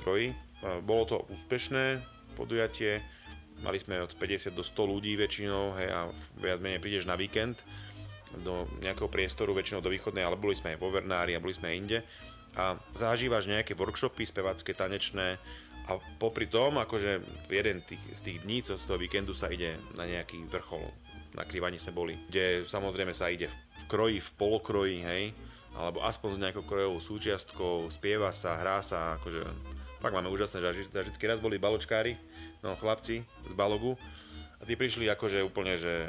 kroji. Bolo to úspešné podujatie, mali sme od 50 do 100 ľudí väčšinou, hej, a viac menej prídeš na víkend do nejakého priestoru, väčšinou do východnej, ale boli sme aj vo Vernári a boli sme aj inde. A zažívaš nejaké workshopy spevácké, tanečné? A popri tom, akože jeden tých, z tých dní, co z toho víkendu sa ide na nejaký vrchol, na krývani sa boli, kde samozrejme sa ide v kroji, v polokroji, hej, alebo aspoň s nejakou krojovou súčiastkou, spieva sa, hrá sa, akože fakt máme úžasné zážitky. Raz boli baločkári, no chlapci z Balogu a tí prišli akože úplne, že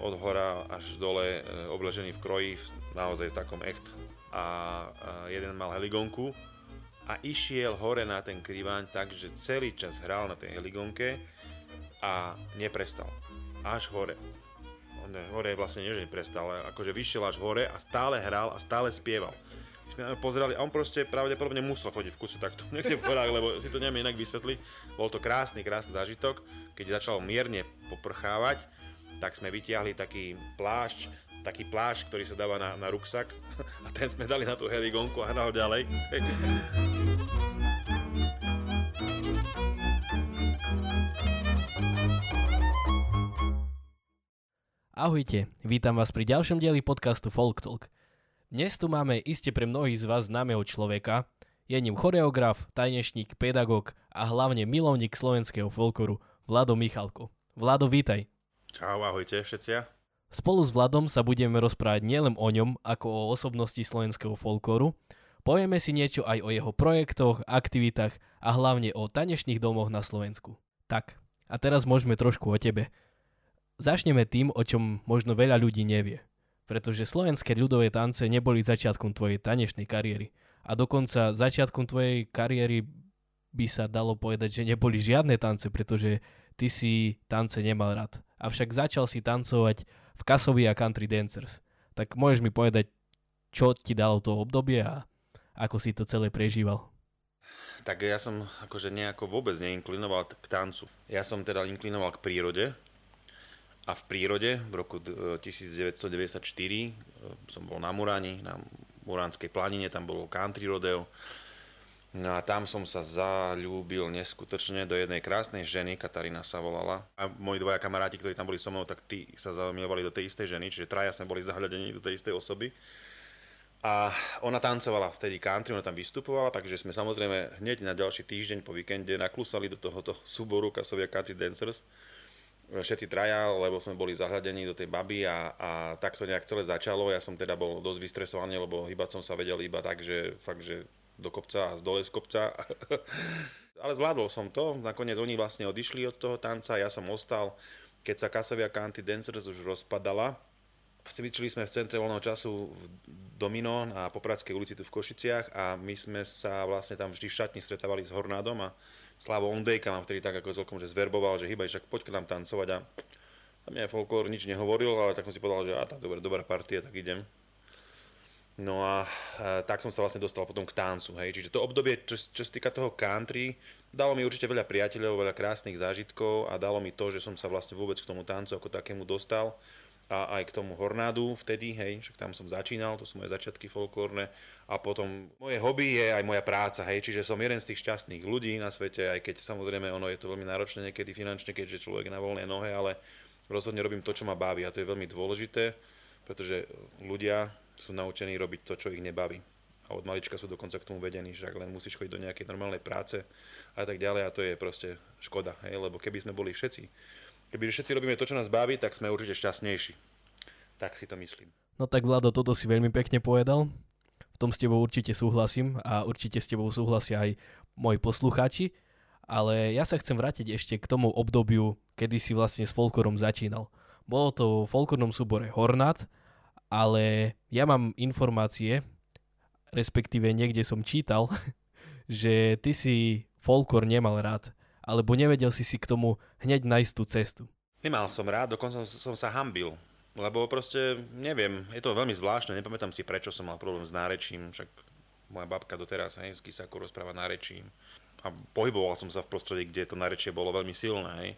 od hora až dole e, obležený v kroji, naozaj v takom echt a, jeden mal heligonku a išiel hore na ten kriváň tak, že celý čas hral na tej heligonke a neprestal. Až hore. On hore vlastne nie, že neprestal, ale akože vyšiel až hore a stále hral a stále spieval. Sme pozerali a on proste pravdepodobne musel chodiť v kuse takto niekde v horách, lebo si to neviem inak vysvetliť. Bol to krásny, krásny zážitok. Keď začal mierne poprchávať, tak sme vytiahli taký plášť taký plášť, ktorý sa dáva na, na ruksak a ten sme dali na tú heligonku a hral ďalej. Ahojte, vítam vás pri ďalšom dieli podcastu Folk Talk. Dnes tu máme iste pre mnohých z vás známeho človeka. Je ním choreograf, tajnešník, pedagóg a hlavne milovník slovenského folkoru Vlado Michalko. Vlado, vítaj. Čau, ahojte všetci. Spolu s Vladom sa budeme rozprávať nielen o ňom, ako o osobnosti slovenského folklóru, povieme si niečo aj o jeho projektoch, aktivitách a hlavne o tanečných domoch na Slovensku. Tak, a teraz môžeme trošku o tebe. Začneme tým, o čom možno veľa ľudí nevie. Pretože slovenské ľudové tance neboli začiatkom tvojej tanečnej kariéry. A dokonca začiatkom tvojej kariéry by sa dalo povedať, že neboli žiadne tance, pretože ty si tance nemal rád. Avšak začal si tancovať v Kasovi a Country Dancers. Tak môžeš mi povedať, čo ti dalo to obdobie a ako si to celé prežíval? Tak ja som akože nejako vôbec neinklinoval k tancu. Ja som teda inklinoval k prírode a v prírode v roku 1994 e, som bol na Murani, na Muránskej planine, tam bolo country rodeo No a tam som sa zalúbil neskutočne do jednej krásnej ženy, Katarína sa volala. A moji dvaja kamaráti, ktorí tam boli so mnou, tak tí sa zamilovali do tej istej ženy, čiže traja sme boli zahľadení do tej istej osoby. A ona tancovala vtedy country, ona tam vystupovala, takže sme samozrejme hneď na ďalší týždeň po víkende naklusali do tohoto súboru Kasovia Country Dancers. Všetci traja, lebo sme boli zahľadení do tej baby a, a tak to nejak celé začalo. Ja som teda bol dosť vystresovaný, lebo hýbať som sa vedel iba tak, že fakt, že do kopca a dole z kopca. Ale zvládol som to, nakoniec oni vlastne odišli od toho tanca, ja som ostal, keď sa Kasavia County Dancers už rozpadala. Cvičili sme v centre voľného času v Domino na Popradskej ulici tu v Košiciach a my sme sa vlastne tam vždy v šatni stretávali s Hornádom a Slavo Ondejka mám vtedy tak ako celkom, že zverboval, že hýbaj, však poď k nám tancovať a tam mňa folklór nič nehovoril, ale tak som si povedal, že a tá dobrá, dobrá partia, tak idem. No a e, tak som sa vlastne dostal potom k tancu. Hej. Čiže to obdobie, čo, čo sa týka toho country, dalo mi určite veľa priateľov, veľa krásnych zážitkov a dalo mi to, že som sa vlastne vôbec k tomu tancu ako takému dostal a aj k tomu hornádu vtedy, hej, však tam som začínal, to sú moje začiatky folklórne a potom moje hobby je aj moja práca, hej, čiže som jeden z tých šťastných ľudí na svete, aj keď samozrejme ono je to veľmi náročné niekedy finančne, keďže človek je na voľnej nohe, ale rozhodne robím to, čo ma baví a to je veľmi dôležité, pretože ľudia sú naučení robiť to, čo ich nebaví. A od malička sú dokonca k tomu vedení, že ak len musíš chodiť do nejakej normálnej práce a tak ďalej a to je proste škoda, hej? lebo keby sme boli všetci, keby všetci robíme to, čo nás baví, tak sme určite šťastnejší. Tak si to myslím. No tak Vlado, toto si veľmi pekne povedal. V tom s tebou určite súhlasím a určite s tebou súhlasia aj moji poslucháči. Ale ja sa chcem vrátiť ešte k tomu obdobiu, kedy si vlastne s folkorom začínal. Bolo to v folklornom súbore Hornat ale ja mám informácie, respektíve niekde som čítal, že ty si folklor nemal rád, alebo nevedel si si k tomu hneď nájsť tú cestu. Nemal som rád, dokonca som, som sa hambil, lebo proste, neviem, je to veľmi zvláštne, nepamätám si, prečo som mal problém s nárečím, však moja babka doteraz hej, z Kisáku rozpráva nárečím a pohyboval som sa v prostredí, kde to nárečie bolo veľmi silné, hej.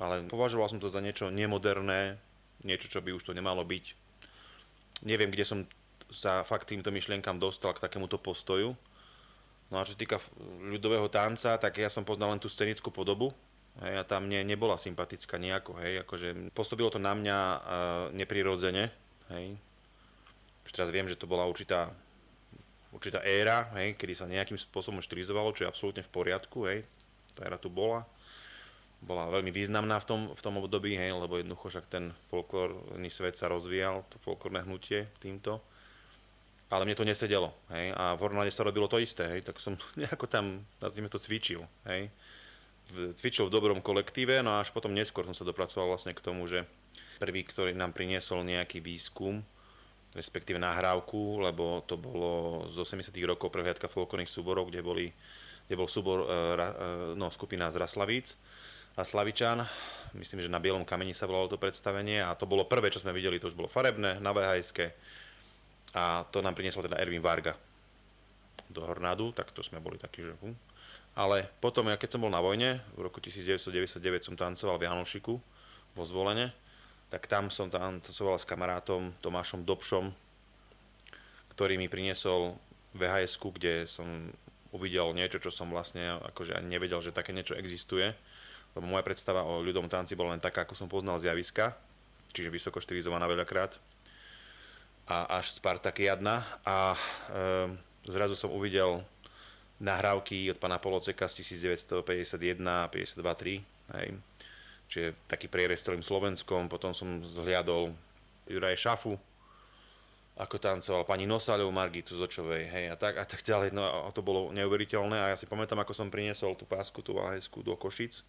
ale považoval som to za niečo nemoderné, niečo, čo by už to nemalo byť neviem, kde som sa fakt týmto myšlienkam dostal k takémuto postoju. No a čo sa týka ľudového tanca, tak ja som poznal len tú scenickú podobu, Hej, a tam mne nebola sympatická nejako, hej, akože pôsobilo to na mňa uh, neprirodzene, hej. Už teraz viem, že to bola určitá, určitá éra, hej, kedy sa nejakým spôsobom štilizovalo, čo je absolútne v poriadku, hej, tá éra tu bola. Bola veľmi významná v tom, v tom období, hej, lebo jednoducho však ten folklórny svet sa rozvíjal, to folklórne hnutie týmto ale mne to nesedelo, hej, a v Hornade sa robilo to isté, hej, tak som nejako tam, nazvime to, cvičil, hej, v, cvičil v dobrom kolektíve, no a až potom neskôr som sa dopracoval vlastne k tomu, že prvý, ktorý nám priniesol nejaký výskum, respektíve nahrávku, lebo to bolo z 80 rokov prehliadka folklórnych súborov, kde, boli, kde bol súbor, e, e, no, skupina z Raslavíc, Raslavičan, myslím, že na Bielom kameni sa volalo to predstavenie a to bolo prvé, čo sme videli, to už bolo farebné, na vhs a to nám priniesol teda Erwin Varga do Hornádu, tak to sme boli takí, že hm. Ale potom, ja keď som bol na vojne, v roku 1999 som tancoval v Janošiku vo Zvolene, tak tam som tancoval s kamarátom Tomášom Dobšom, ktorý mi priniesol vhs kde som uvidel niečo, čo som vlastne akože ani nevedel, že také niečo existuje. Lebo moja predstava o ľudom tanci bola len taká, ako som poznal z javiska, čiže vysoko štilizovaná veľakrát a až Spartakiadna a e, zrazu som uvidel nahrávky od pana Poloceka z 1951 a 52-3, hej. čiže taký prierez celým Slovenskom, potom som zhliadol Juraj Šafu, ako tancoval pani Nosaľov, Margitu Zočovej, hej, a tak, a tak ďalej, no a to bolo neuveriteľné. A ja si pamätám, ako som priniesol tú pásku, tú váhesku do Košic.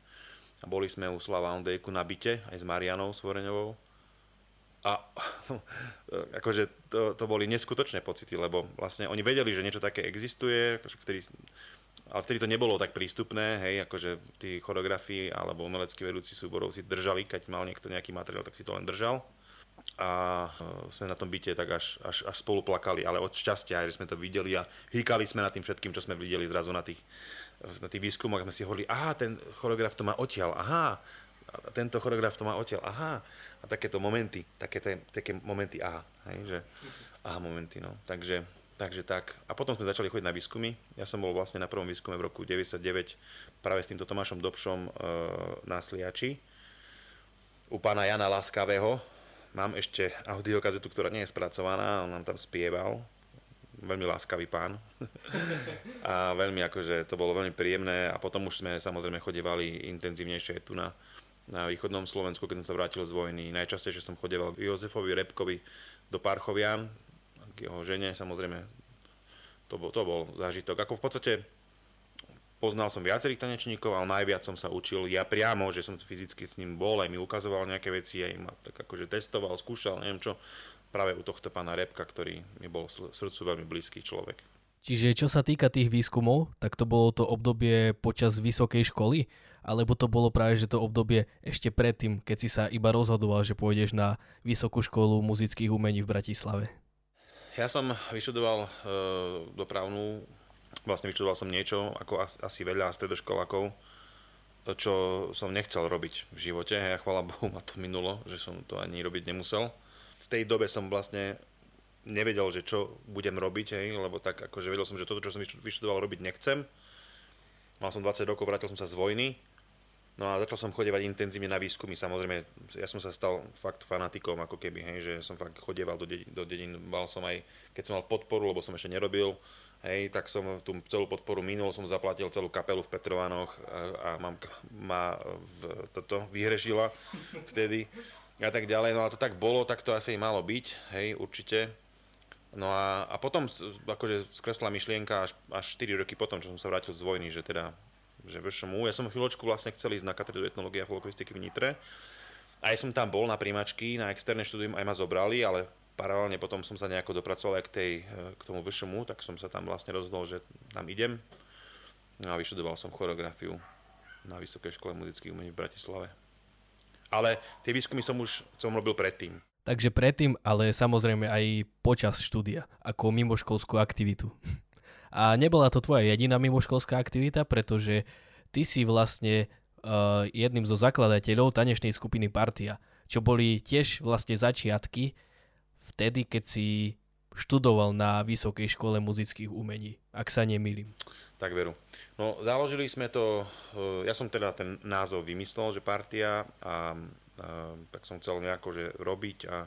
A boli sme u Slava Ondejku na byte, aj s Marianou Svoreňovou a akože to, to boli neskutočné pocity, lebo vlastne oni vedeli, že niečo také existuje, akože vtedy, ale vtedy to nebolo tak prístupné, hej, akože tí choreografii alebo umeleckí vedúci súborov si držali, keď mal niekto nejaký materiál, tak si to len držal. A e, sme na tom byte tak až, až, až spolu plakali, ale od šťastia, že sme to videli a hýkali sme nad tým všetkým, čo sme videli zrazu na tých, na tých výskumoch, sme si hovorili, aha, ten choreograf to má odtiaľ, aha, tento choreograf to má odtiaľ, aha, a takéto momenty, také, te, také momenty aha, hej, že aha momenty, no, takže, takže tak. A potom sme začali chodiť na výskumy, ja som bol vlastne na prvom výskume v roku 99 práve s týmto Tomášom Dobšom e, na Sliači, u pána Jana Láskavého, mám ešte audiokazetu, ktorá nie je spracovaná, on nám tam spieval, veľmi láskavý pán. A veľmi akože to bolo veľmi príjemné. A potom už sme samozrejme chodevali intenzívnejšie tu na, na východnom Slovensku, keď som sa vrátil z vojny. Najčastejšie som chodeval Jozefovi Repkovi do Parchovian, k jeho žene, samozrejme, to bol, to bol zážitok. Ako v podstate poznal som viacerých tanečníkov, ale najviac som sa učil ja priamo, že som fyzicky s ním bol, aj mi ukazoval nejaké veci, aj ma tak akože testoval, skúšal, neviem čo, práve u tohto pána Repka, ktorý mi bol srdcu veľmi blízky človek. Čiže čo sa týka tých výskumov, tak to bolo to obdobie počas vysokej školy, alebo to bolo práve že to obdobie ešte predtým, keď si sa iba rozhodoval, že pôjdeš na Vysokú školu muzických umení v Bratislave? Ja som vyštudoval e, dopravnú, vlastne vyštudoval som niečo, ako asi veľa stredoškolákov, čo som nechcel robiť v živote. Ja chvala Bohu ma to minulo, že som to ani robiť nemusel. V tej dobe som vlastne nevedel, že čo budem robiť, hej, lebo tak akože vedel som, že toto, čo som vyštudoval, robiť nechcem. Mal som 20 rokov, vrátil som sa z vojny, no a začal som chodevať intenzívne na výskumy. Samozrejme, ja som sa stal fakt fanatikom, ako keby, hej, že som fakt chodieval do dedín, do dedín, mal som aj, keď som mal podporu, lebo som ešte nerobil, hej, tak som tú celú podporu minul, som zaplatil celú kapelu v Petrovanoch a, a mám, ma v, toto vyhrešila vtedy a tak ďalej. No a to tak bolo, tak to asi malo byť, hej, určite. No a, a potom akože skresla myšlienka až, až 4 roky potom, čo som sa vrátil z vojny, že teda že VŠMU. Ja som chvíľočku vlastne chcel ísť na katedru etnológie a folkloristiky v Nitre. Aj som tam bol na príjmačky, na externé štúdium aj ma zobrali, ale paralelne potom som sa nejako dopracoval aj k, tej, k tomu VŠMU, tak som sa tam vlastne rozhodol, že tam idem. No a vyštudoval som choreografiu na Vysokej škole muzických umení v Bratislave. Ale tie výskumy som už som robil predtým. Takže predtým, ale samozrejme aj počas štúdia, ako mimoškolskú aktivitu. A nebola to tvoja jediná mimoškolská aktivita, pretože ty si vlastne uh, jedným zo zakladateľov tanečnej skupiny Partia, čo boli tiež vlastne začiatky vtedy, keď si študoval na Vysokej škole muzických umení, ak sa nemýlim. Tak veru. No, založili sme to, e, ja som teda ten názov vymyslel, že partia a, a tak som chcel nejako že robiť a, a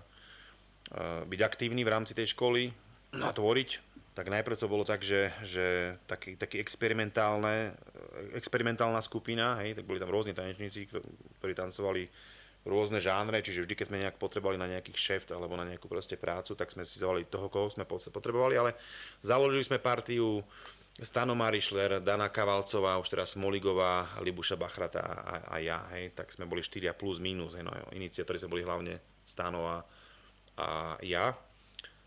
byť aktívny v rámci tej školy a tvoriť. Tak najprv to bolo tak, že, že taký, taký experimentálne, experimentálna skupina, hej, tak boli tam rôzni tanečníci, ktorí tancovali rôzne žánre, čiže vždy, keď sme nejak potrebovali na nejaký šeft alebo na nejakú proste prácu, tak sme si zavolali toho, koho sme potrebovali, ale založili sme partiu Stano Marišler, Dana Kavalcová, už teraz Smoligová, Libuša Bachrata a, a ja, hej, tak sme boli 4 plus minus, hej, no, iniciatóri sme boli hlavne Stano a, a ja.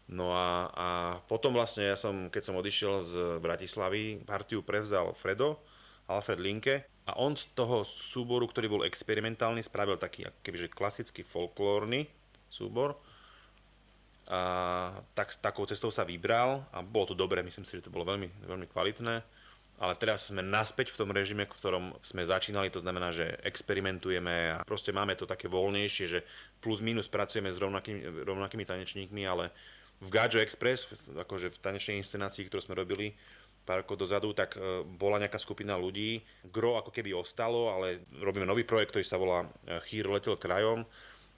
No a, a potom vlastne ja som, keď som odišiel z Bratislavy, partiu prevzal Fredo, Alfred Linke a on z toho súboru, ktorý bol experimentálny, spravil taký kebyže klasický folklórny súbor, a tak takou cestou sa vybral a bolo to dobré, myslím si, že to bolo veľmi, veľmi kvalitné. Ale teraz sme naspäť v tom režime, v ktorom sme začínali, to znamená, že experimentujeme a proste máme to také voľnejšie, že plus minus pracujeme s rovnakými, rovnakými tanečníkmi, ale v Gajo Express, akože v tanečnej inscenácii, ktorú sme robili pár rokov dozadu, tak e, bola nejaká skupina ľudí. Gro ako keby ostalo, ale robíme nový projekt, ktorý sa volá e, Chýr letel krajom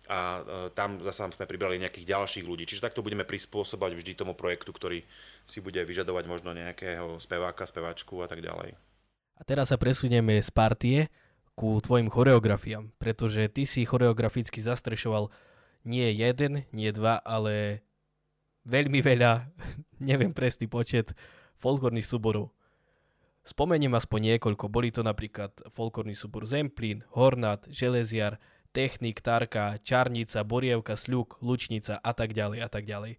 a e, tam zase sme pribrali nejakých ďalších ľudí. Čiže takto budeme prispôsobať vždy tomu projektu, ktorý si bude vyžadovať možno nejakého speváka, speváčku a tak ďalej. A teraz sa presunieme z partie ku tvojim choreografiám, pretože ty si choreograficky zastrešoval nie jeden, nie dva, ale veľmi veľa, neviem presný počet, folklórnych súborov. Spomeniem aspoň niekoľko, boli to napríklad folklórny súbor Zemplín, Hornát, Železiar, Technik, Tarka, Čarnica, Borievka, Sľuk, Lučnica a tak ďalej a tak ďalej.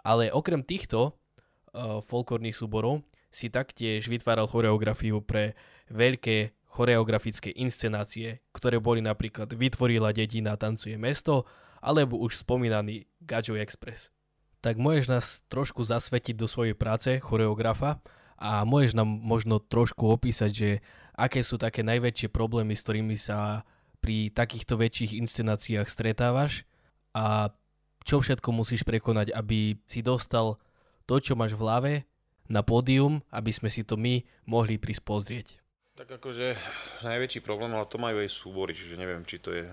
Ale okrem týchto uh, folklórnych súborov si taktiež vytváral choreografiu pre veľké choreografické inscenácie, ktoré boli napríklad Vytvorila dedina, tancuje mesto, alebo už spomínaný Gajo Express. Tak môžeš nás trošku zasvetiť do svojej práce choreografa a môžeš nám možno trošku opísať, že aké sú také najväčšie problémy, s ktorými sa pri takýchto väčších inscenáciách stretávaš a čo všetko musíš prekonať, aby si dostal to, čo máš v hlave, na pódium, aby sme si to my mohli prísť pozrieť. Tak akože najväčší problém, ale to majú aj súbory, čiže neviem, či to je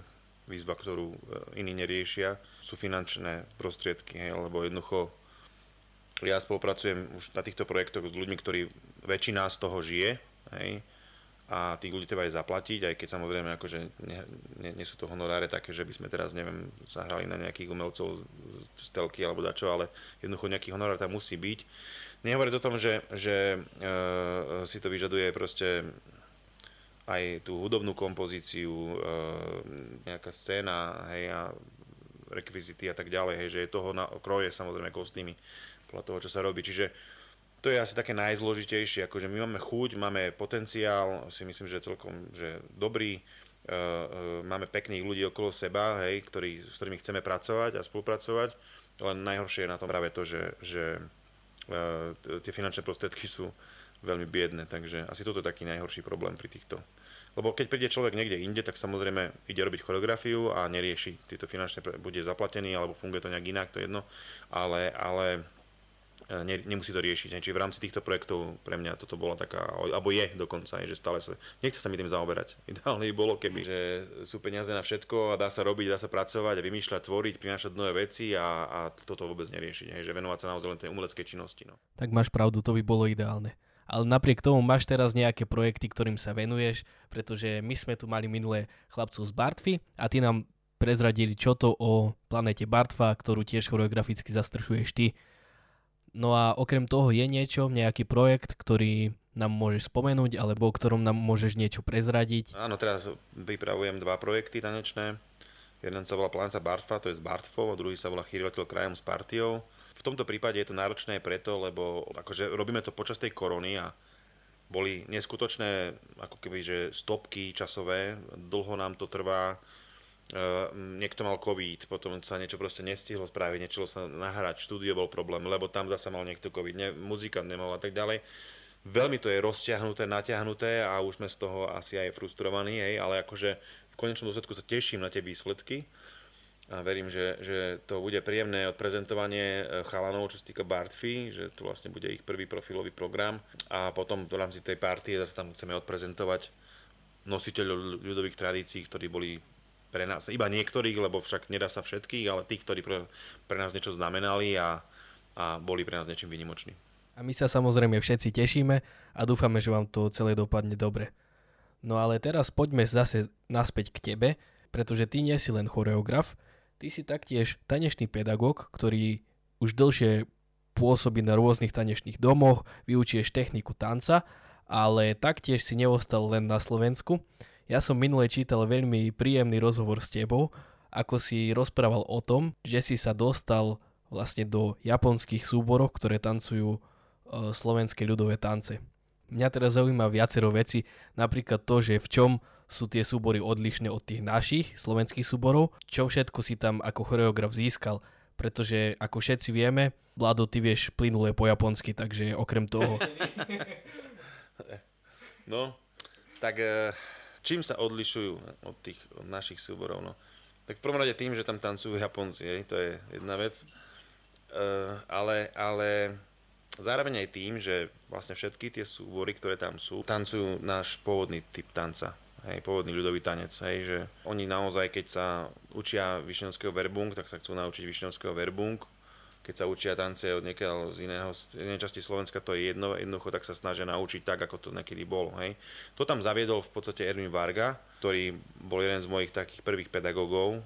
výzva, ktorú e, iní neriešia, sú finančné prostriedky, hej, lebo jednoducho ja spolupracujem už na týchto projektoch s ľuďmi, ktorí väčšina z toho žije, hej, a tých ľudí treba aj zaplatiť, aj keď samozrejme akože nie, nie, nie sú to honoráre také, že by sme teraz, neviem, zahrali na nejakých umelcov z telky alebo dačo, ale jednoducho nejaký honorár tam musí byť. Nehovoriť o tom, že, že e, si to vyžaduje proste aj tú hudobnú kompozíciu, e, nejaká scéna, hej, a rekvizity a tak ďalej, hej, že je toho na kroje samozrejme kostýmy podľa toho, čo sa robí. Čiže to je asi také najzložitejšie, akože my máme chuť, máme potenciál, si myslím, že celkom že dobrý, uh, uh, máme pekných ľudí okolo seba, hej, ktorí, s ktorými chceme pracovať a spolupracovať, len najhoršie je na tom práve to, že, že tie finančné prostriedky sú veľmi biedne, takže asi toto je taký najhorší problém pri týchto. Lebo keď príde človek niekde inde, tak samozrejme ide robiť choreografiu a nerieši tieto finančné, bude zaplatený alebo funguje to nejak inak, to je jedno, ale, ale E, ne, nemusí to riešiť. Čiže v rámci týchto projektov pre mňa toto bola taká, alebo je dokonca, že stále sa, nechce sa mi tým zaoberať. Ideálne by bolo, keby, že sú peniaze na všetko a dá sa robiť, dá sa pracovať vymýšľať, tvoriť, prinášať nové veci a, a toto vôbec neriešiť. Že venovať sa naozaj len tej umeleckej činnosti. No. Tak máš pravdu, to by bolo ideálne. Ale napriek tomu máš teraz nejaké projekty, ktorým sa venuješ, pretože my sme tu mali minulé chlapcov z Bartfy a ty nám prezradili čo to o planete Bartfa, ktorú tiež choreograficky zastršuješ ty. No a okrem toho je niečo, nejaký projekt, ktorý nám môžeš spomenúť, alebo o ktorom nám môžeš niečo prezradiť? Áno, teraz pripravujem dva projekty tanečné. Jeden sa volá Planeta Bartfa, to je z Bartfov, a druhý sa volá Chýrvateľ krajom s partiou. V tomto prípade je to náročné preto, lebo akože robíme to počas tej korony a boli neskutočné ako keby, že stopky časové, dlho nám to trvá, Uh, niekto mal COVID, potom sa niečo proste nestihlo spraviť, niečo sa nahrať, štúdio bol problém, lebo tam zase mal niekto COVID, ne, muzikant nemal a tak ďalej. Veľmi to je rozťahnuté, natiahnuté a už sme z toho asi aj frustrovaní, hej, ale akože v konečnom dôsledku sa teším na tie výsledky. A verím, že, že to bude príjemné odprezentovanie e, chalanov, čo sa týka Bartfy, že to vlastne bude ich prvý profilový program a potom v rámci tej partie zase tam chceme odprezentovať nositeľov ľudových tradícií, ktorí boli pre nás, iba niektorých, lebo však nedá sa všetkých, ale tých, ktorí pre, pre nás niečo znamenali a, a boli pre nás niečím vynimoční. A my sa samozrejme všetci tešíme a dúfame, že vám to celé dopadne dobre. No ale teraz poďme zase naspäť k tebe, pretože ty nie si len choreograf, ty si taktiež tanečný pedagóg, ktorý už dlhšie pôsobí na rôznych tanečných domoch, vyučieš techniku tanca, ale taktiež si neostal len na Slovensku. Ja som minule čítal veľmi príjemný rozhovor s tebou, ako si rozprával o tom, že si sa dostal vlastne do japonských súborov, ktoré tancujú E, slovenské ľudové tance. Mňa teraz zaujíma viacero veci, napríklad to, že v čom sú tie súbory odlišné od tých našich slovenských súborov, čo všetko si tam ako choreograf získal, pretože ako všetci vieme, Vlado, ty vieš plynule po japonsky, takže okrem toho... No, tak e, čím sa odlišujú od tých od našich súborov? No? Tak v prvom rade tým, že tam tancujú Japonci, hej, to je jedna vec. Uh, ale, ale Zároveň aj tým, že vlastne všetky tie súbory, ktoré tam sú, tancujú náš pôvodný typ tanca. Hej, pôvodný ľudový tanec, hej, že oni naozaj, keď sa učia višňovského verbung, tak sa chcú naučiť višňovského verbung, keď sa učia tance od niekiaľ z iného, z inej časti Slovenska, to je jedno, jednoducho tak sa snažia naučiť tak, ako to niekedy bolo. Hej. To tam zaviedol v podstate Erwin Varga, ktorý bol jeden z mojich takých prvých pedagógov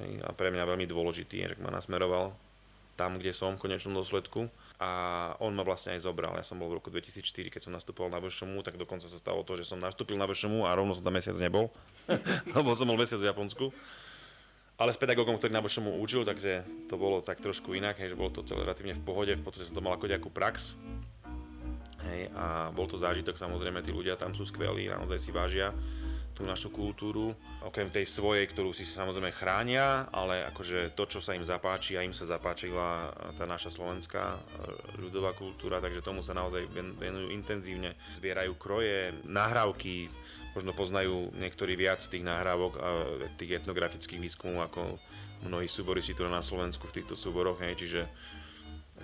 hej, a pre mňa veľmi dôležitý, že ma nasmeroval tam, kde som v konečnom dôsledku a on ma vlastne aj zobral. Ja som bol v roku 2004, keď som nastupoval na VŠMU, tak dokonca sa stalo to, že som nastúpil na VŠMU a rovno som tam mesiac nebol, lebo som bol mesiac v Japonsku. Ale s pedagógom, ktorý na VŠMU učil, takže to bolo tak trošku inak, hej, že bolo to celé relatívne v pohode, v podstate som to mal ako nejakú prax. Hej, a bol to zážitok, samozrejme, tí ľudia tam sú skvelí, naozaj si vážia tú našu kultúru, okrem tej svojej, ktorú si samozrejme chránia, ale akože to, čo sa im zapáči a im sa zapáčila tá naša slovenská e, ľudová kultúra, takže tomu sa naozaj venujú intenzívne. Zbierajú kroje, nahrávky, možno poznajú niektorí viac tých nahrávok a tých etnografických výskumov ako mnohí súbory si tu na Slovensku v týchto súboroch, hej, čiže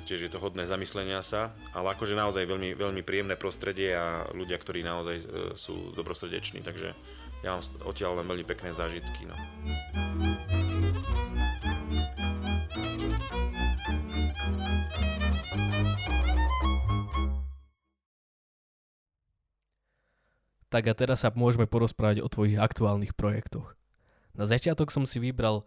tiež je to hodné zamyslenia sa, ale akože naozaj veľmi, veľmi príjemné prostredie a ľudia, ktorí naozaj e, sú dobrosrdeční, takže ja mám odtiaľ len veľmi pekné zážitky. No. Tak a teraz sa môžeme porozprávať o tvojich aktuálnych projektoch. Na začiatok som si vybral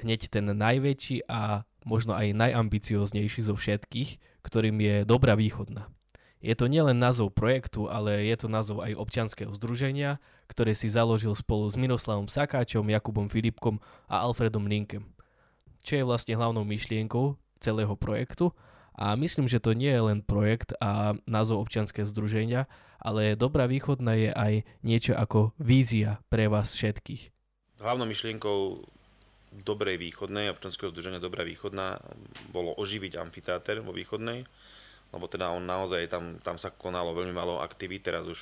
hneď ten najväčší a možno aj najambicióznejší zo všetkých, ktorým je Dobrá východná. Je to nielen názov projektu, ale je to názov aj občianského združenia, ktoré si založil spolu s Miroslavom Sakáčom, Jakubom Filipkom a Alfredom Linkem. Čo je vlastne hlavnou myšlienkou celého projektu a myslím, že to nie je len projekt a názov občianského združenia, ale Dobrá východná je aj niečo ako vízia pre vás všetkých. Hlavnou myšlienkou Dobrej východnej, občanského združenia Dobrá východná, bolo oživiť amfitáter vo východnej, lebo teda on naozaj, tam, tam sa konalo veľmi malo aktivít, teraz už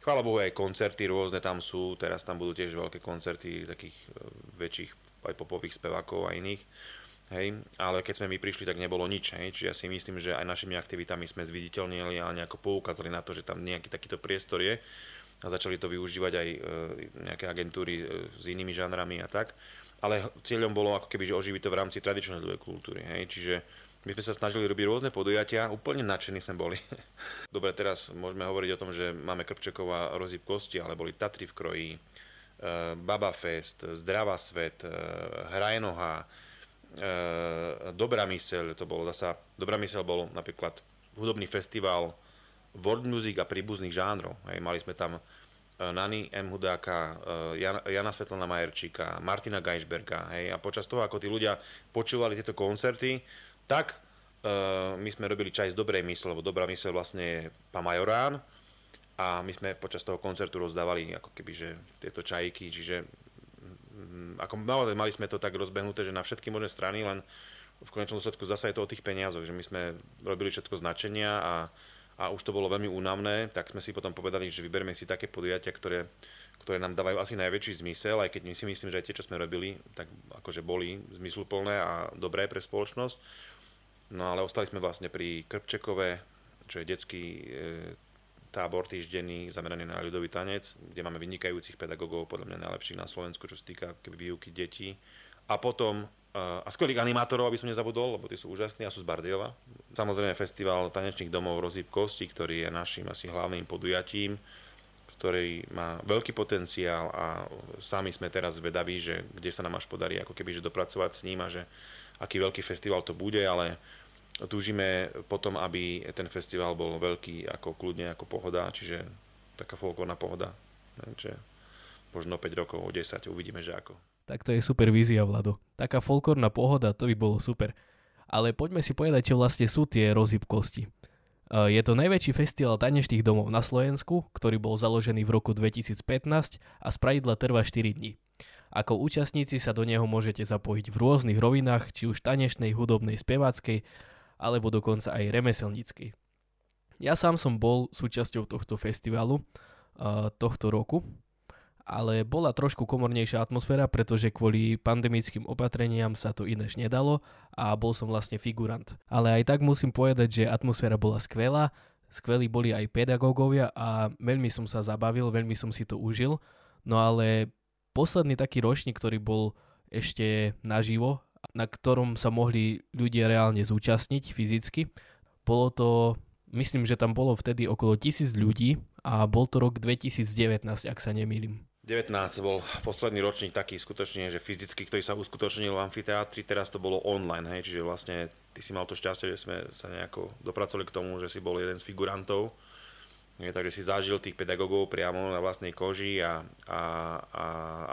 chvála Bohu aj koncerty rôzne tam sú, teraz tam budú tiež veľké koncerty takých e, väčších aj popových spevákov a iných. Hej, ale keď sme my prišli, tak nebolo nič. Hej, čiže ja si myslím, že aj našimi aktivitami sme zviditeľnili a nejako poukázali na to, že tam nejaký takýto priestor je a začali to využívať aj e, nejaké agentúry e, s inými žánrami a tak. Ale cieľom bolo ako keby, že oživiť to v rámci tradičnej ľudovej kultúry. Hej, čiže my sme sa snažili robiť rôzne podujatia, úplne nadšení sme boli. Dobre, teraz môžeme hovoriť o tom, že máme Krpčekov a rozhyb kosti, ale boli Tatry v kroji, e, Baba Fest, Zdravá svet, e, Hrajnoha, e, Dobrá myseľ, to bolo zasa, Dobrá myseľ bol napríklad hudobný festival world music a príbuzných žánrov. Mali sme tam Nany M. Hudáka, Jana, Jana Svetlana Majerčíka, Martina Geisberga. Hej, a počas toho, ako tí ľudia počúvali tieto koncerty, tak uh, my sme robili čaj z dobrej mysle, lebo dobrá mysle vlastne je pán Majorán a my sme počas toho koncertu rozdávali ako keby, že tieto čajky, čiže um, ako mali sme to tak rozbehnuté, že na všetky možné strany, len v konečnom dôsledku zase je to o tých peniazoch, že my sme robili všetko značenia a, a už to bolo veľmi únavné, tak sme si potom povedali, že vyberme si také podujatia, ktoré, ktoré nám dávajú asi najväčší zmysel, aj keď my si myslím, že aj tie, čo sme robili, tak akože boli zmysluplné a dobré pre spoločnosť. No ale ostali sme vlastne pri Krpčekové, čo je detský e, tábor týždenný zameraný na ľudový tanec, kde máme vynikajúcich pedagógov, podľa mňa najlepších na Slovensku, čo sa týka výuky detí. A potom a skvelých animátorov, aby som nezabudol, lebo tí sú úžasní a sú z Bardiova. Samozrejme festival tanečných domov Rozíp Kosti, ktorý je našim asi hlavným podujatím, ktorý má veľký potenciál a sami sme teraz zvedaví, že kde sa nám až podarí ako keby že dopracovať s ním a že aký veľký festival to bude, ale túžime potom, aby ten festival bol veľký ako kľudne ako pohoda, čiže taká folklórna pohoda. Čiže možno 5 rokov, 10, uvidíme, že ako. Tak to je super vízia, Vlado. Taká folklórna pohoda, to by bolo super. Ale poďme si povedať, čo vlastne sú tie rozhybkosti. E, je to najväčší festival tanečných domov na Slovensku, ktorý bol založený v roku 2015 a spravidla trvá 4 dní. Ako účastníci sa do neho môžete zapojiť v rôznych rovinách, či už tanečnej, hudobnej, speváckej, alebo dokonca aj remeselníckej. Ja sám som bol súčasťou tohto festivalu uh, tohto roku ale bola trošku komornejšia atmosféra, pretože kvôli pandemickým opatreniam sa to inéž nedalo a bol som vlastne figurant. Ale aj tak musím povedať, že atmosféra bola skvelá, skvelí boli aj pedagógovia a veľmi som sa zabavil, veľmi som si to užil. No ale posledný taký ročník, ktorý bol ešte naživo, na ktorom sa mohli ľudia reálne zúčastniť fyzicky, bolo to, myslím, že tam bolo vtedy okolo tisíc ľudí a bol to rok 2019, ak sa nemýlim. 19 bol posledný ročník taký skutočne, že fyzicky, ktorý sa uskutočnil v amfiteátri, teraz to bolo online, hej, čiže vlastne ty si mal to šťastie, že sme sa nejako dopracovali k tomu, že si bol jeden z figurantov, je, takže si zažil tých pedagógov priamo na vlastnej koži, a, a, a,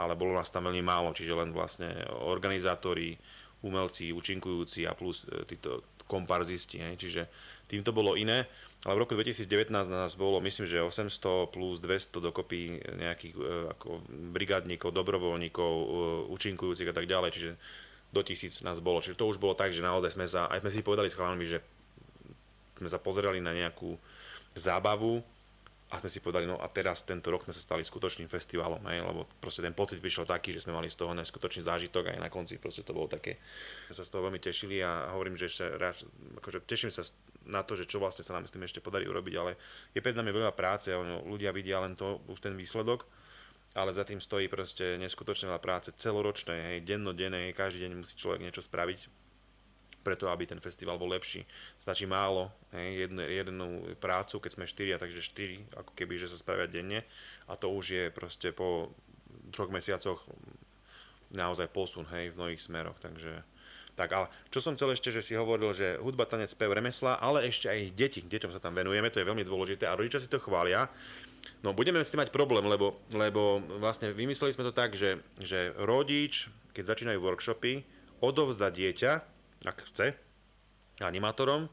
ale bolo nás tam veľmi málo, čiže len vlastne organizátori, umelci, účinkujúci a plus e, títo komparzisti, hej, čiže tým to bolo iné. Ale v roku 2019 na nás bolo, myslím, že 800 plus 200 dokopy nejakých e, ako brigádnikov, dobrovoľníkov, e, účinkujúcich a tak ďalej, čiže do tisíc nás bolo. Čiže to už bolo tak, že naozaj sme sa, aj sme si povedali s chalami, že sme sa pozerali na nejakú zábavu, a sme si povedali, no a teraz tento rok sme sa stali skutočným festivalom, hej, lebo proste ten pocit prišiel taký, že sme mali z toho neskutočný zážitok aj na konci proste to bolo také. Sme sa z toho veľmi tešili a hovorím, že ešte raz, akože teším sa na to, že čo vlastne sa nám s tým ešte podarí urobiť, ale je pred nami veľa práce, ľudia vidia len to, už ten výsledok, ale za tým stojí proste neskutočne veľa práce celoročnej, hej, dennodennej, každý deň musí človek niečo spraviť, preto, aby ten festival bol lepší. Stačí málo, hej, jednu, jednu prácu, keď sme štyria, takže štyri, ako keby, že sa spravia denne a to už je proste po troch mesiacoch naozaj posun, hej, v mnohých smeroch, takže tak ale čo som chcel ešte, že si hovoril, že hudba, tanec, spev, remesla, ale ešte aj deti, deťom sa tam venujeme, to je veľmi dôležité a rodičia si to chvália. No budeme s tým mať problém, lebo, lebo vlastne vymysleli sme to tak, že, že rodič, keď začínajú workshopy, odovzda dieťa ak chce, animátorom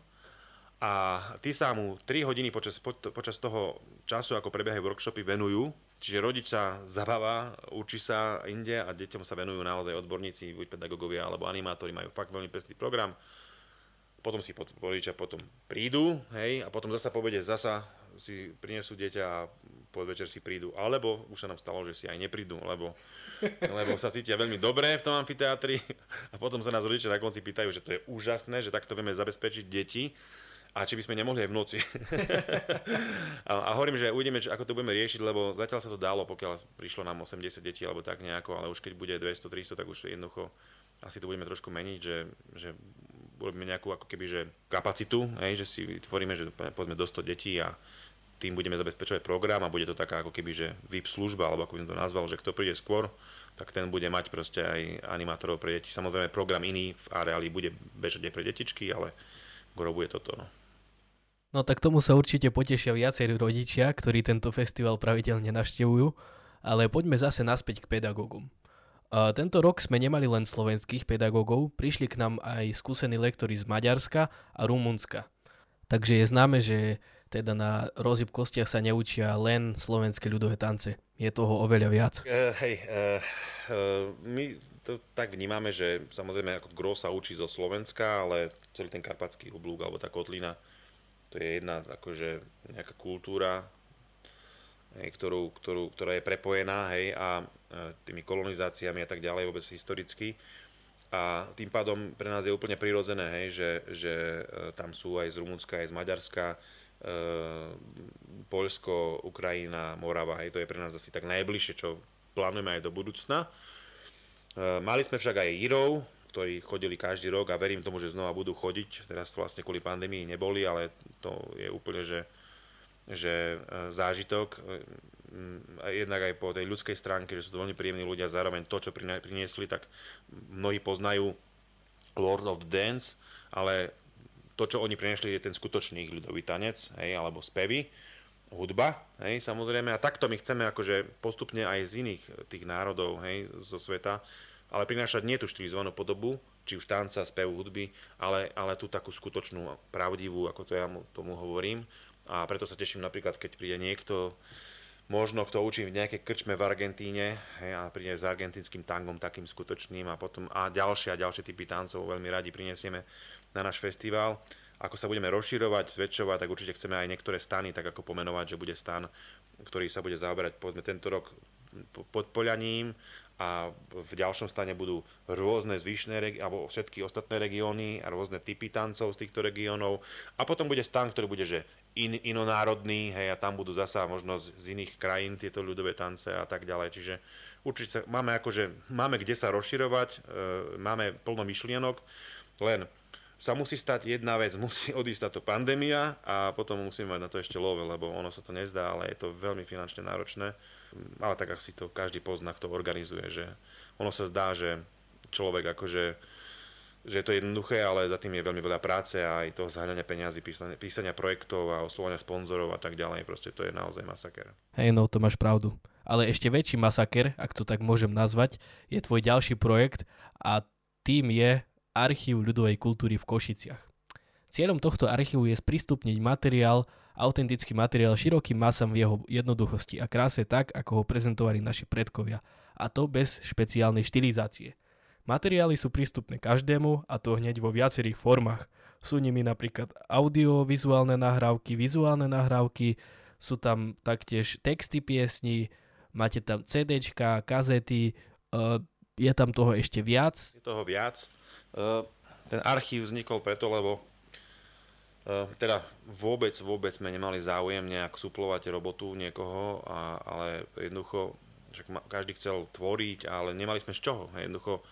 a tí sa mu 3 hodiny počas, po, počas toho času, ako prebiehajú workshopy, venujú. Čiže rodič sa zabáva, učí sa inde a deťom sa venujú naozaj odborníci, buď pedagógovia alebo animátori, majú fakt veľmi pestý program. Potom si pot, rodičia potom prídu, hej, a potom zasa povede, zasa si prinesú dieťa a podvečer si prídu. Alebo už sa nám stalo, že si aj neprídu, lebo, lebo sa cítia veľmi dobre v tom amfiteátri a potom sa nás rodičia na konci pýtajú, že to je úžasné, že takto vieme zabezpečiť deti a či by sme nemohli aj v noci. a, a hovorím, že uvidíme, že ako to budeme riešiť, lebo zatiaľ sa to dalo, pokiaľ prišlo nám 80 detí alebo tak nejako, ale už keď bude 200-300, tak už jednoducho asi to budeme trošku meniť, že, že urobíme nejakú ako keby, že kapacitu, hej, že si vytvoríme, že povedzme do 100 detí a tým budeme zabezpečovať program a bude to taká ako keby, že VIP služba, alebo ako by som to nazval, že kto príde skôr, tak ten bude mať proste aj animátorov pre deti. Samozrejme program iný v areáli bude bežať aj pre detičky, ale gro toto. No. no tak tomu sa určite potešia viacerí rodičia, ktorí tento festival pravidelne naštevujú, ale poďme zase naspäť k pedagógom. A tento rok sme nemali len slovenských pedagógov, prišli k nám aj skúsení lektori z Maďarska a Rumunska. Takže je známe, že teda na rozhyb kostiach sa neučia len slovenské ľudové tance. Je toho oveľa viac. Uh, hej, uh, uh, my to tak vnímame, že samozrejme ako gro sa učí zo Slovenska, ale celý ten karpatský oblúk alebo tá kotlina To je jedna akože nejaká kultúra, hej, ktorú, ktorú, ktorá je prepojená hej, a tými kolonizáciami a tak ďalej vôbec historicky. A tým pádom pre nás je úplne prirodzené, hej, že, že tam sú aj z Rumunska, aj z Maďarska, Poľsko, Ukrajina, Morava, hej, to je pre nás asi tak najbližšie, čo plánujeme aj do budúcna. E, mali sme však aj Írov, ktorí chodili každý rok a verím tomu, že znova budú chodiť. Teraz vlastne kvôli pandémii neboli, ale to je úplne, že, že e, zážitok jednak aj po tej ľudskej stránke, že sú to veľmi príjemní ľudia, zároveň to, čo priniesli, tak mnohí poznajú Lord of Dance, ale to, čo oni priniesli, je ten skutočný ľudový tanec, hej, alebo spevy, hudba, hej, samozrejme, a takto my chceme akože postupne aj z iných tých národov, hej, zo sveta, ale prinášať nie tú štilizovanú podobu, či už tanca, spevu, hudby, ale, ale tú takú skutočnú, pravdivú, ako to ja tomu hovorím. A preto sa teším napríklad, keď príde niekto možno kto učí v nejakej krčme v Argentíne hej, a príde s argentinským tangom takým skutočným a potom a ďalšie a ďalšie typy tancov veľmi radi prinesieme na náš festival. Ako sa budeme rozširovať, zväčšovať, tak určite chceme aj niektoré stany tak ako pomenovať, že bude stan, ktorý sa bude zaoberať povedzme tento rok podpoľaním a v ďalšom stane budú rôzne zvyšné regi- alebo všetky ostatné regióny a rôzne typy tancov z týchto regiónov a potom bude stan, ktorý bude že in, inonárodný, hej, a tam budú zasa možno z, z iných krajín tieto ľudové tance a tak ďalej, čiže určite sa, máme akože, máme kde sa rozširovať, e, máme plno myšlienok, len sa musí stať jedna vec, musí odísť táto pandémia a potom musíme mať na to ešte love, lebo ono sa to nezdá, ale je to veľmi finančne náročné ale tak asi to každý pozná, kto organizuje, že ono sa zdá, že človek akože že je to jednoduché, ale za tým je veľmi veľa práce a aj toho zháňania peniazy, písania, písania projektov a oslovania sponzorov a tak ďalej, proste to je naozaj masaker. Hej, no to máš pravdu. Ale ešte väčší masaker, ak to tak môžem nazvať, je tvoj ďalší projekt a tým je Archív ľudovej kultúry v Košiciach. Cieľom tohto archívu je sprístupniť materiál autentický materiál širokým masám v jeho jednoduchosti a kráse tak, ako ho prezentovali naši predkovia, a to bez špeciálnej štilizácie. Materiály sú prístupné každému a to hneď vo viacerých formách. Sú nimi napríklad audiovizuálne nahrávky, vizuálne nahrávky, sú tam taktiež texty piesní, máte tam CDčka, kazety, uh, je tam toho ešte viac. Je toho viac. Uh, ten archív vznikol preto, lebo Eh, teda vôbec, vôbec sme nemali záujem nejak suplovať robotu niekoho, a, ale jednoducho, však každý chcel tvoriť, ale nemali sme z čoho. Jednoducho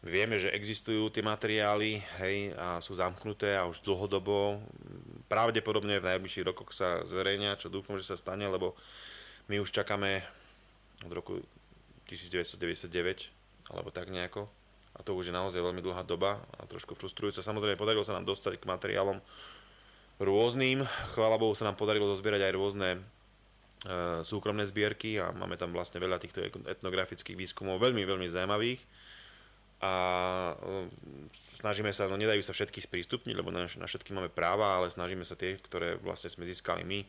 vieme, že existujú tie materiály hej, a sú zamknuté a už dlhodobo. Pravdepodobne v najbližších rokoch sa zverejnia, čo dúfam, že sa stane, lebo my už čakáme od roku 1999 alebo tak nejako a to už je naozaj veľmi dlhá doba a trošku frustrujúca. Samozrejme, podarilo sa nám dostať k materiálom rôznym. Chvála Bohu sa nám podarilo zozbierať aj rôzne e, súkromné zbierky a máme tam vlastne veľa týchto etnografických výskumov, veľmi, veľmi zaujímavých. A e, snažíme sa, no nedajú sa všetky sprístupniť, lebo na, na všetky máme práva, ale snažíme sa tie, ktoré vlastne sme získali my, e,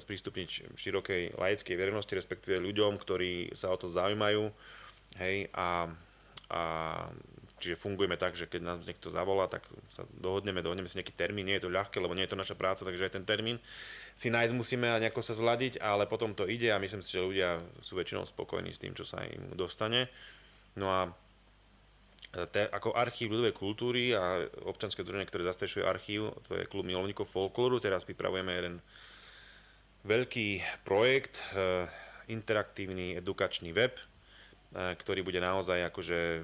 sprístupniť širokej laickej verejnosti, respektíve ľuďom, ktorí sa o to zaujímajú. Hej, a a čiže fungujeme tak, že keď nás niekto zavolá, tak sa dohodneme, dohodneme si nejaký termín, nie je to ľahké, lebo nie je to naša práca, takže aj ten termín si nájsť musíme a nejako sa zladiť, ale potom to ide a myslím si, že ľudia sú väčšinou spokojní s tým, čo sa im dostane. No a te, ako archív ľudovej kultúry a občanské združenie, ktoré zastrešuje archív, to je klub milovníkov folklóru, teraz pripravujeme jeden veľký projekt, eh, interaktívny edukačný web, E, ktorý bude naozaj akože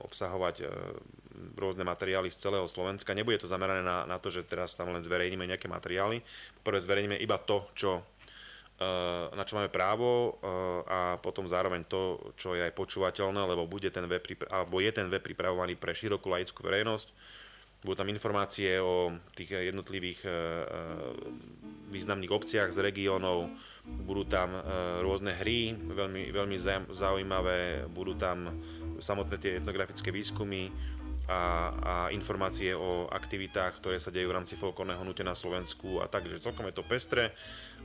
obsahovať e, rôzne materiály z celého Slovenska. Nebude to zamerané na, na to, že teraz tam len zverejníme nejaké materiály. Prvé zverejníme iba to, čo, e, na čo máme právo a potom zároveň to, čo je aj počúvateľné, lebo bude ten web, alebo je ten web pripravovaný pre širokú laickú verejnosť budú tam informácie o tých jednotlivých e, e, významných obciach z regiónov, budú tam rôzne hry, veľmi, veľmi zaujímavé, budú tam samotné tie etnografické výskumy a, a informácie o aktivitách, ktoré sa dejú v rámci folklórneho hnutia na Slovensku a tak, že celkom je to pestre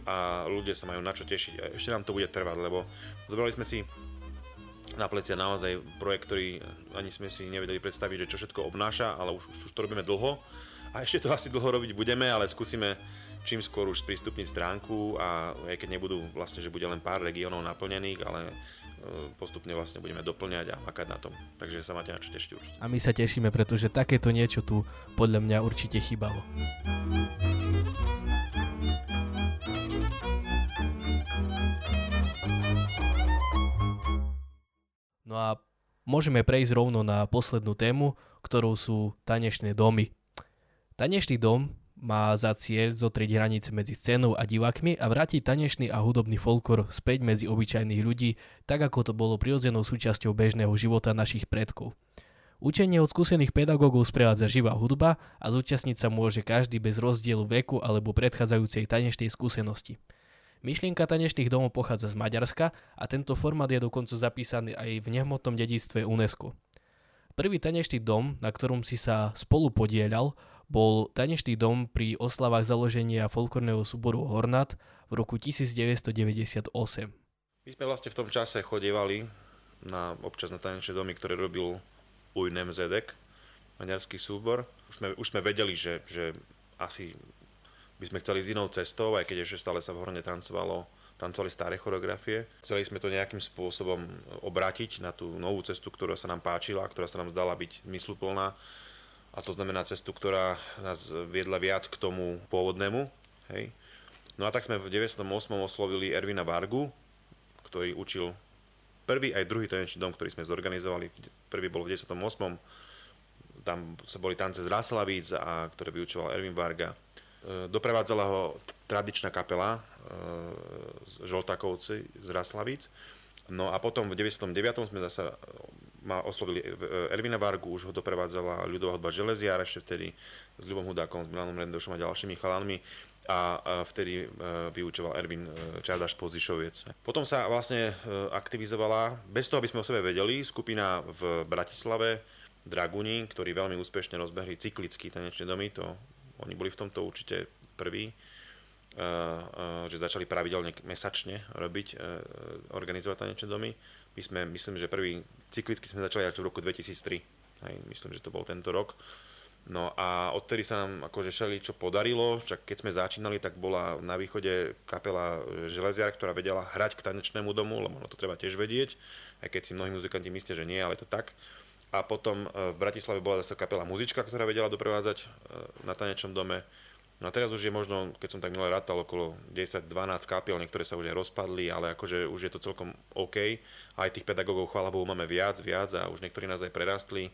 a ľudia sa majú na čo tešiť. A ešte nám to bude trvať, lebo zobrali sme si na plecia naozaj projekt, ktorý ani sme si nevedeli predstaviť, že čo všetko obnáša, ale už, už to robíme dlho A ešte to asi dlho robiť budeme, ale skúsime čím skôr už sprístupniť stránku a aj keď nebudú vlastne, že bude len pár regiónov naplnených, ale e, postupne vlastne budeme doplňať a makať na tom. Takže sa máte na čo tešiť určite. A my sa tešíme, pretože takéto niečo tu podľa mňa určite chýbalo. No a môžeme prejsť rovno na poslednú tému, ktorou sú tanečné domy. Tanečný dom má za cieľ zotrieť hranice medzi scénou a divákmi a vrátiť tanečný a hudobný folklor späť medzi obyčajných ľudí, tak ako to bolo prirodzenou súčasťou bežného života našich predkov. Učenie od skúsených pedagógov sprevádza živá hudba a zúčastniť sa môže každý bez rozdielu veku alebo predchádzajúcej tanečnej skúsenosti. Myšlienka tanečných domov pochádza z Maďarska a tento formát je dokonca zapísaný aj v nehmotnom dedictve UNESCO. Prvý tanečný dom, na ktorom si sa spolu podielal, bol tanečný dom pri oslavách založenia folklórneho súboru Hornat v roku 1998. My sme vlastne v tom čase chodievali na, občas na tanečné domy, ktoré robil Ujnem Zedek, maďarský súbor. Už sme, už sme vedeli, že, že asi by sme chceli ísť inou cestou, aj keď ešte stále sa v Horne tancovalo tancovali staré choreografie. Chceli sme to nejakým spôsobom obrátiť na tú novú cestu, ktorá sa nám páčila, ktorá sa nám zdala byť mysluplná. A to znamená cestu, ktorá nás viedla viac k tomu pôvodnému. Hej. No a tak sme v 98. oslovili Ervina Vargu, ktorý učil prvý aj druhý tanečný dom, ktorý sme zorganizovali. Prvý bol v 98. Tam sa boli tance z Raslavíc, a ktoré vyučoval Ervin Varga. E, doprevádzala ho tradičná kapela e, z Žoltakovci z Raslavíc. No a potom v 99. sme zase ma oslovili Ervina Vargu, už ho doprevádzala ľudová hudba Železiar, ešte vtedy s Ľubom Hudákom, s Milanom Rendošom a ďalšími chalanmi a vtedy e, vyučoval Ervin Čardaš Pozišoviec. Potom sa vlastne aktivizovala, bez toho, aby sme o sebe vedeli, skupina v Bratislave, Draguni, ktorí veľmi úspešne rozbehli cyklický tanečné domy, to oni boli v tomto určite prví, eh, eh, že začali pravidelne mesačne robiť, eh, organizovať tanečné domy. My sme, myslím, že prvý cyklicky sme začali až v roku 2003. Hej, myslím, že to bol tento rok. No a odtedy sa nám akože šeli čo podarilo, čak keď sme začínali, tak bola na východe kapela Železiar, ktorá vedela hrať k tanečnému domu, lebo no to treba tiež vedieť, aj keď si mnohí muzikanti myslia, že nie, ale to tak a potom e, v Bratislave bola zase kapela Muzička, ktorá vedela doprevádzať e, na tanečnom dome. No a teraz už je možno, keď som tak milé rátal, okolo 10-12 kapiel, niektoré sa už aj rozpadli, ale akože už je to celkom OK. Aj tých pedagógov, chvála Bohu, máme viac, viac a už niektorí nás aj prerastli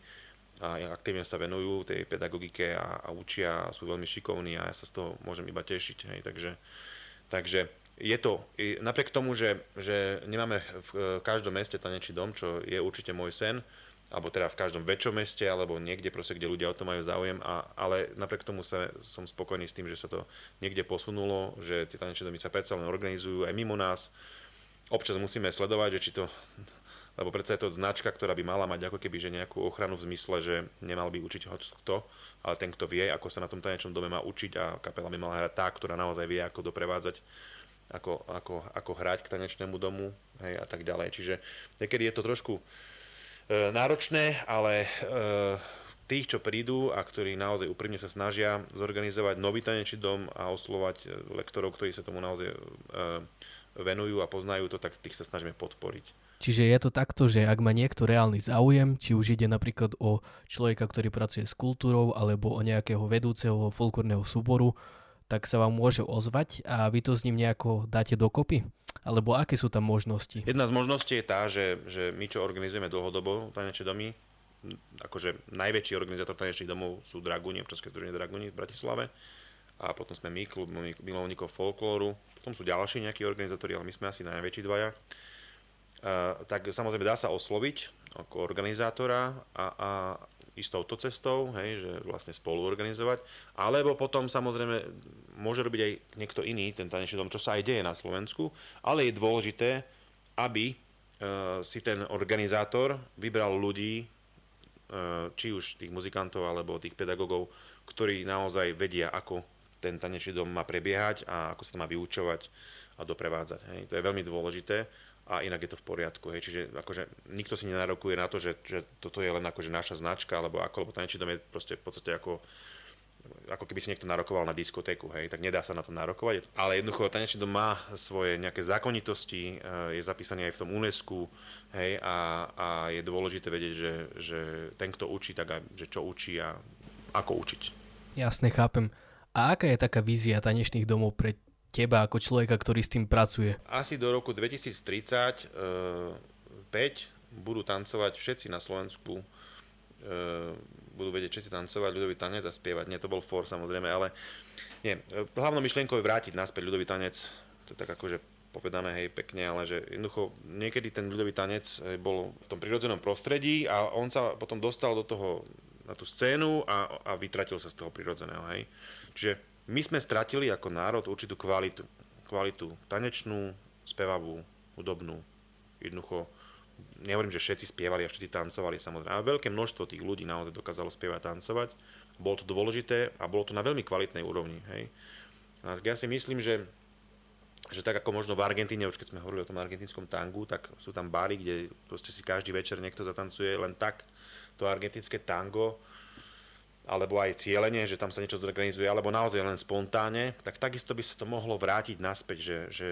a aktívne sa venujú tej pedagogike a, a učia a sú veľmi šikovní a ja sa z toho môžem iba tešiť. Hej. Takže, takže je to, napriek tomu, že, že nemáme v každom meste tanečný dom, čo je určite môj sen, alebo teda v každom väčšom meste, alebo niekde proste, kde ľudia o to majú záujem, a, ale napriek tomu sa, som spokojný s tým, že sa to niekde posunulo, že tie tanečné domy sa predsa len organizujú aj mimo nás. Občas musíme sledovať, že či to, lebo predsa je to značka, ktorá by mala mať ako keby že nejakú ochranu v zmysle, že nemal by učiť hoď kto, ale ten, kto vie, ako sa na tom tanečnom dome má učiť a kapela by mala hrať tá, ktorá naozaj vie, ako doprevádzať ako, ako, ako hrať k tanečnému domu hej, a tak ďalej. Čiže niekedy je to trošku náročné, ale e, tých, čo prídu a ktorí naozaj úprimne sa snažia zorganizovať nový tanečný dom a oslovať e, lektorov, ktorí sa tomu naozaj venujú a poznajú to, tak tých sa snažíme podporiť. Čiže je to takto, že ak má niekto reálny záujem, či už ide napríklad o človeka, ktorý pracuje s kultúrou, alebo o nejakého vedúceho folklórneho súboru, tak sa vám môže ozvať a vy to s ním nejako dáte dokopy? Alebo aké sú tam možnosti? Jedna z možností je tá, že, že my, čo organizujeme dlhodobo tanečné domy, akože najväčší organizátor tanečných domov sú Draguni, občanské združenie Draguni v Bratislave a potom sme my, klub milovníkov folklóru, potom sú ďalší nejakí organizátori, ale my sme asi najväčší dvaja. Uh, tak samozrejme dá sa osloviť ako organizátora a, a ísť touto cestou, hej, že vlastne spolu organizovať, alebo potom samozrejme môže robiť aj niekto iný ten tanečný dom, čo sa aj deje na Slovensku, ale je dôležité, aby e, si ten organizátor vybral ľudí, e, či už tých muzikantov alebo tých pedagógov, ktorí naozaj vedia, ako ten tanečný dom má prebiehať a ako sa to má vyučovať a doprevádzať. Hej. To je veľmi dôležité a inak je to v poriadku. Hej. Čiže akože nikto si nenarokuje na to, že, že toto je len akože naša značka, alebo ako, lebo tanečný dom je proste v podstate ako ako keby si niekto narokoval na diskotéku, hej, tak nedá sa na to narokovať. Ale jednoducho tanečný dom má svoje nejaké zákonitosti, je zapísaný aj v tom UNESCO, hej, a, a je dôležité vedieť, že, že ten, kto učí, tak aj, že čo učí a ako učiť. Jasne, chápem. A aká je taká vízia tanečných domov pre teba ako človeka, ktorý s tým pracuje? Asi do roku 2035 budú tancovať všetci na Slovensku e, budú vedieť všetci tancovať ľudový tanec a spievať. Nie, to bol for samozrejme, ale nie. Hlavnou myšlienkou je vrátiť naspäť ľudový tanec. To je tak akože povedané hej pekne, ale že jednoducho niekedy ten ľudový tanec e, bol v tom prirodzenom prostredí a on sa potom dostal do toho na tú scénu a, a vytratil sa z toho prirodzeného. Hej. Čiže my sme stratili ako národ určitú kvalitu. Kvalitu tanečnú, spevavú, hudobnú. Jednoducho nehovorím, že všetci spievali a všetci tancovali samozrejme, ale veľké množstvo tých ľudí naozaj dokázalo spievať a tancovať. Bolo to dôležité a bolo to na veľmi kvalitnej úrovni. Hej. A ja si myslím, že, že tak ako možno v Argentíne, už keď sme hovorili o tom argentínskom tangu, tak sú tam bary, kde proste si každý večer niekto zatancuje len tak to argentínske tango, alebo aj cieľenie, že tam sa niečo zorganizuje, alebo naozaj len spontánne, tak takisto by sa to mohlo vrátiť naspäť, že, že,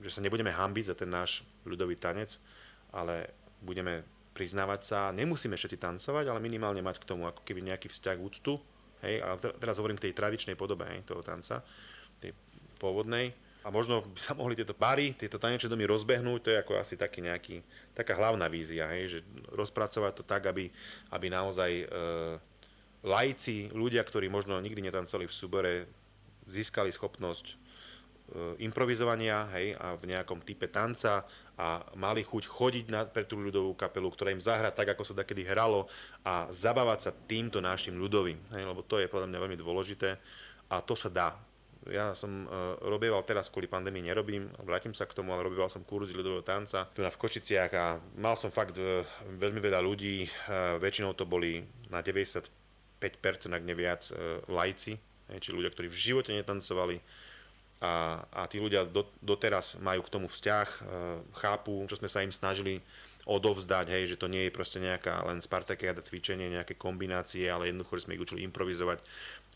že sa nebudeme hambiť za ten náš ľudový tanec, ale budeme priznávať sa, nemusíme všetci tancovať, ale minimálne mať k tomu ako keby nejaký vzťah úctu, hej, a teraz hovorím k tej tradičnej podobe hej, toho tanca, tej pôvodnej, a možno by sa mohli tieto páry, tieto tanečné domy rozbehnúť, to je ako asi taký nejaký, taká hlavná vízia, hej, že rozpracovať to tak, aby, aby naozaj e, lajci, ľudia, ktorí možno nikdy netancovali v súbore, získali schopnosť E, improvizovania hej, a v nejakom type tanca a mali chuť chodiť na, pre tú ľudovú kapelu, ktorá im zahra tak, ako sa takedy hralo a zabávať sa týmto našim ľudovým, hej, lebo to je podľa mňa veľmi dôležité a to sa dá. Ja som uh, robieval teraz kvôli pandémii nerobím, vrátim sa k tomu, ale robieval som kurzy ľudového tanca tu na v Košiciach a mal som fakt uh, veľmi veľa ľudí, uh, väčšinou to boli na 95%, ak neviac, uh, lajci, či ľudia, ktorí v živote netancovali, a, a tí ľudia do, doteraz majú k tomu vzťah, e, chápu, čo sme sa im snažili odovzdať, hej, že to nie je proste nejaká len spartakiada cvičenie, nejaké kombinácie, ale jednoducho sme ich učili improvizovať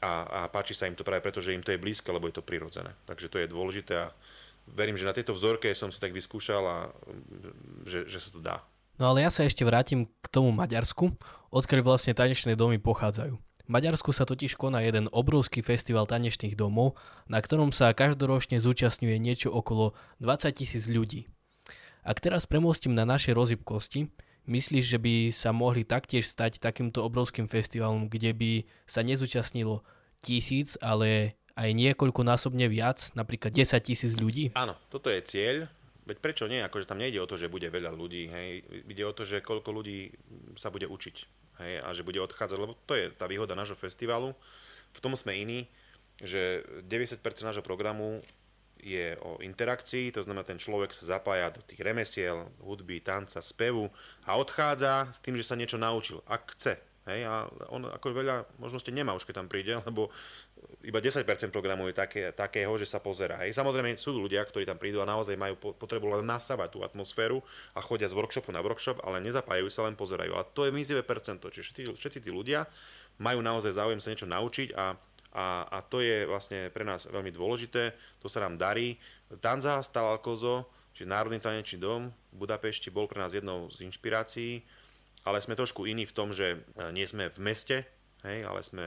a, a páči sa im to práve preto, že im to je blízke, lebo je to prirodzené. Takže to je dôležité a verím, že na tejto vzorke som si tak vyskúšal a že, že sa to dá. No ale ja sa ešte vrátim k tomu Maďarsku, odkiaľ vlastne tanečné domy pochádzajú. V Maďarsku sa totiž koná jeden obrovský festival tanečných domov, na ktorom sa každoročne zúčastňuje niečo okolo 20 tisíc ľudí. Ak teraz premostím na naše rozybkosti, myslíš, že by sa mohli taktiež stať takýmto obrovským festivalom, kde by sa nezúčastnilo tisíc, ale aj niekoľkonásobne viac, napríklad 10 tisíc ľudí? Áno, toto je cieľ. Veď prečo nie? Akože tam nejde o to, že bude veľa ľudí. Hej. Ide o to, že koľko ľudí sa bude učiť hej, a že bude odchádzať, lebo to je tá výhoda nášho festivalu. V tom sme iní, že 90% nášho programu je o interakcii, to znamená, ten človek sa zapája do tých remesiel, hudby, tanca, spevu a odchádza s tým, že sa niečo naučil, ak chce. Hej, a on ako veľa možnosti nemá už, keď tam príde, lebo iba 10% programu je také, takého, že sa pozerá. Hej. Samozrejme sú ľudia, ktorí tam prídu a naozaj majú potrebu len nasávať tú atmosféru a chodia z workshopu na workshop, ale nezapájajú sa, len pozerajú. A to je mizivé percento. Čiže všetci, všetci tí ľudia majú naozaj záujem sa niečo naučiť a, a, a to je vlastne pre nás veľmi dôležité. To sa nám darí. Tanza Stalalkozo, čiže Národný tanečný dom v Budapešti bol pre nás jednou z inšpirácií ale sme trošku iní v tom, že e, nie sme v meste, hej, ale sme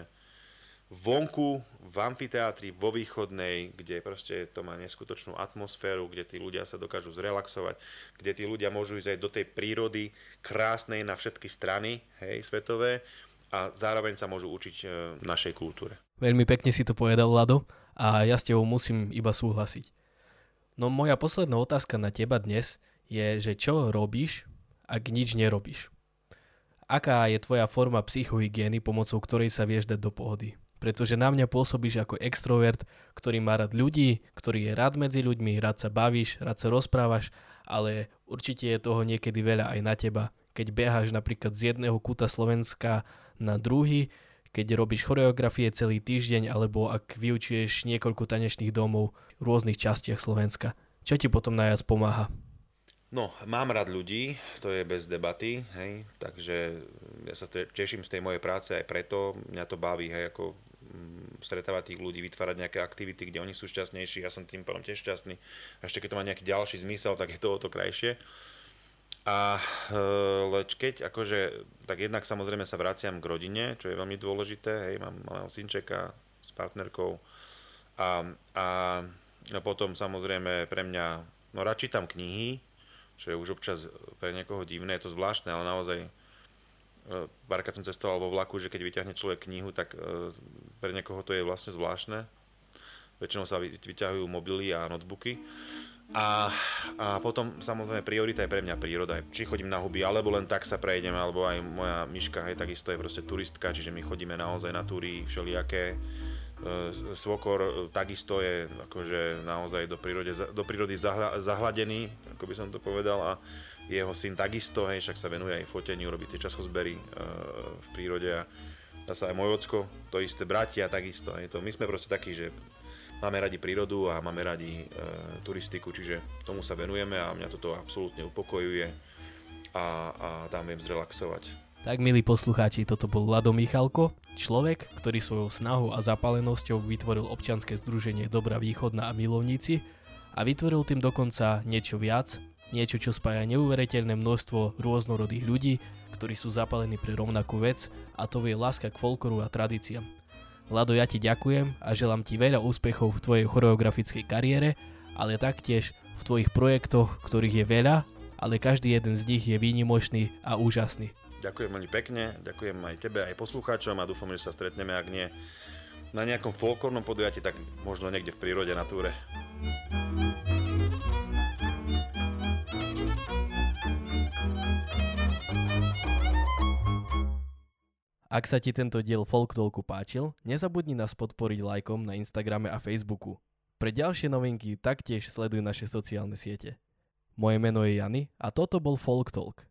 vonku, v amfiteátri, vo východnej, kde proste to má neskutočnú atmosféru, kde tí ľudia sa dokážu zrelaxovať, kde tí ľudia môžu ísť aj do tej prírody krásnej na všetky strany, hej, svetové, a zároveň sa môžu učiť e, našej kultúre. Veľmi pekne si to povedal, Lado, a ja s tebou musím iba súhlasiť. No moja posledná otázka na teba dnes je, že čo robíš, ak nič nerobíš? Aká je tvoja forma psychohygieny, pomocou ktorej sa vieš dať do pohody. Pretože na mňa pôsobíš ako extrovert, ktorý má rád ľudí, ktorý je rád medzi ľuďmi, rád sa bavíš, rád sa rozprávaš, ale určite je toho niekedy veľa aj na teba. Keď beháš napríklad z jedného kúta Slovenska na druhý, keď robíš choreografie celý týždeň, alebo ak vyučuješ niekoľko tanečných domov v rôznych častiach Slovenska. Čo ti potom najviac pomáha? No, mám rád ľudí, to je bez debaty, hej, takže ja sa teším z tej mojej práce aj preto, mňa to baví, hej, ako mm, stretávať tých ľudí, vytvárať nejaké aktivity, kde oni sú šťastnejší, ja som tým pádom tiež šťastný. Ešte keď to má nejaký ďalší zmysel, tak je to o to krajšie. A e, keď akože, tak jednak samozrejme sa vraciam k rodine, čo je veľmi dôležité, hej, mám malého synčeka s partnerkou a, a potom samozrejme pre mňa, no rád čítam knihy, čo je už občas pre niekoho divné, je to zvláštne, ale naozaj e, párkrát som cestoval vo vlaku, že keď vyťahne človek knihu, tak e, pre niekoho to je vlastne zvláštne. Väčšinou sa vyťahujú mobily a notebooky. A, a potom samozrejme priorita je pre mňa príroda. Či chodím na huby, alebo len tak sa prejdeme, alebo aj moja myška, hej, takisto je proste turistka, čiže my chodíme naozaj na túry všelijaké. E, svokor e, takisto je akože naozaj do, prírode, do prírody zahla, zahladený, ako by som to povedal, a jeho syn takisto, hej, však sa venuje aj foteniu, robí tie časozbery e, v prírode a zase aj môj ocko, to isté, bratia takisto. Hej, to, my sme proste takí, že máme radi prírodu a máme radi e, turistiku, čiže tomu sa venujeme a mňa toto absolútne upokojuje a, a tam viem zrelaxovať. Tak milí poslucháči, toto bol Lado Michalko, človek, ktorý svojou snahou a zapálenosťou vytvoril občianske združenie Dobrá východná a milovníci a vytvoril tým dokonca niečo viac, niečo, čo spája neuveriteľné množstvo rôznorodých ľudí, ktorí sú zapálení pre rovnakú vec a to je láska k folkloru a tradíciám. Lado, ja ti ďakujem a želám ti veľa úspechov v tvojej choreografickej kariére, ale taktiež v tvojich projektoch, ktorých je veľa, ale každý jeden z nich je výnimočný a úžasný. Ďakujem veľmi pekne, ďakujem aj tebe, aj poslucháčom a dúfam, že sa stretneme, ak nie na nejakom folklórnom podujatí, tak možno niekde v prírode na túre. Ak sa ti tento diel Folk Talku páčil, nezabudni nás podporiť lajkom na Instagrame a Facebooku. Pre ďalšie novinky taktiež sleduj naše sociálne siete. Moje meno je Jany a toto bol Folk Talk.